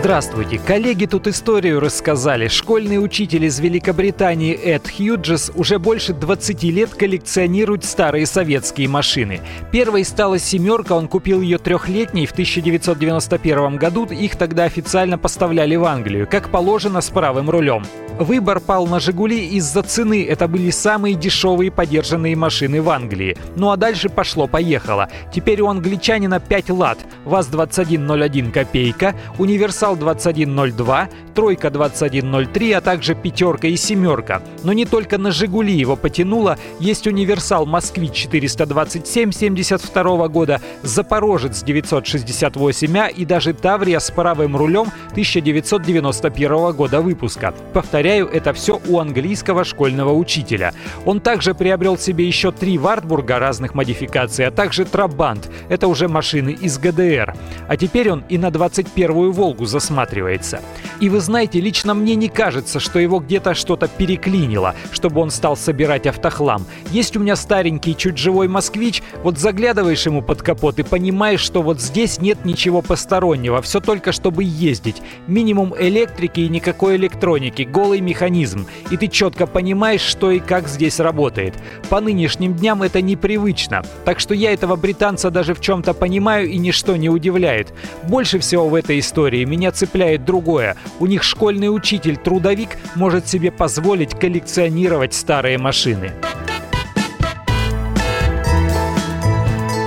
Здравствуйте! Коллеги тут историю рассказали. Школьный учитель из Великобритании Эд Хьюджес уже больше 20 лет коллекционирует старые советские машины. Первой стала «семерка», он купил ее трехлетней в 1991 году. Их тогда официально поставляли в Англию, как положено, с правым рулем. Выбор пал на «Жигули» из-за цены. Это были самые дешевые подержанные машины в Англии. Ну а дальше пошло-поехало. Теперь у англичанина 5 лат. ВАЗ-2101 копейка, Универсал 2102, Тройка 2103, а также пятерка и семерка. Но не только на «Жигули» его потянуло. Есть Универсал Москвич 427 72 года, Запорожец 968А и даже Таврия с паровым рулем 1991 года выпуска. Повторяю, это все у английского школьного учителя. Он также приобрел себе еще три Вартбурга разных модификаций, а также Трабант. Это уже машины из ГДР. А теперь он и на 21-ю Волгу засматривается. И вы знаете, лично мне не кажется, что его где-то что-то переклинило, чтобы он стал собирать автохлам. Есть у меня старенький, чуть живой москвич, вот заглядываешь ему под капот и понимаешь, что вот здесь нет ничего постороннего, все только чтобы ездить. Минимум электрики и никакой электроники, голый механизм, и ты четко понимаешь, что и как здесь работает. По нынешним дням это непривычно, так что я этого британца даже в чем-то понимаю и ничто не удивляет. Больше всего в этой истории меня цепляет другое. У них школьный учитель-трудовик может себе позволить коллекционировать старые машины.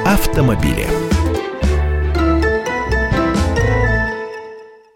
Автомобили.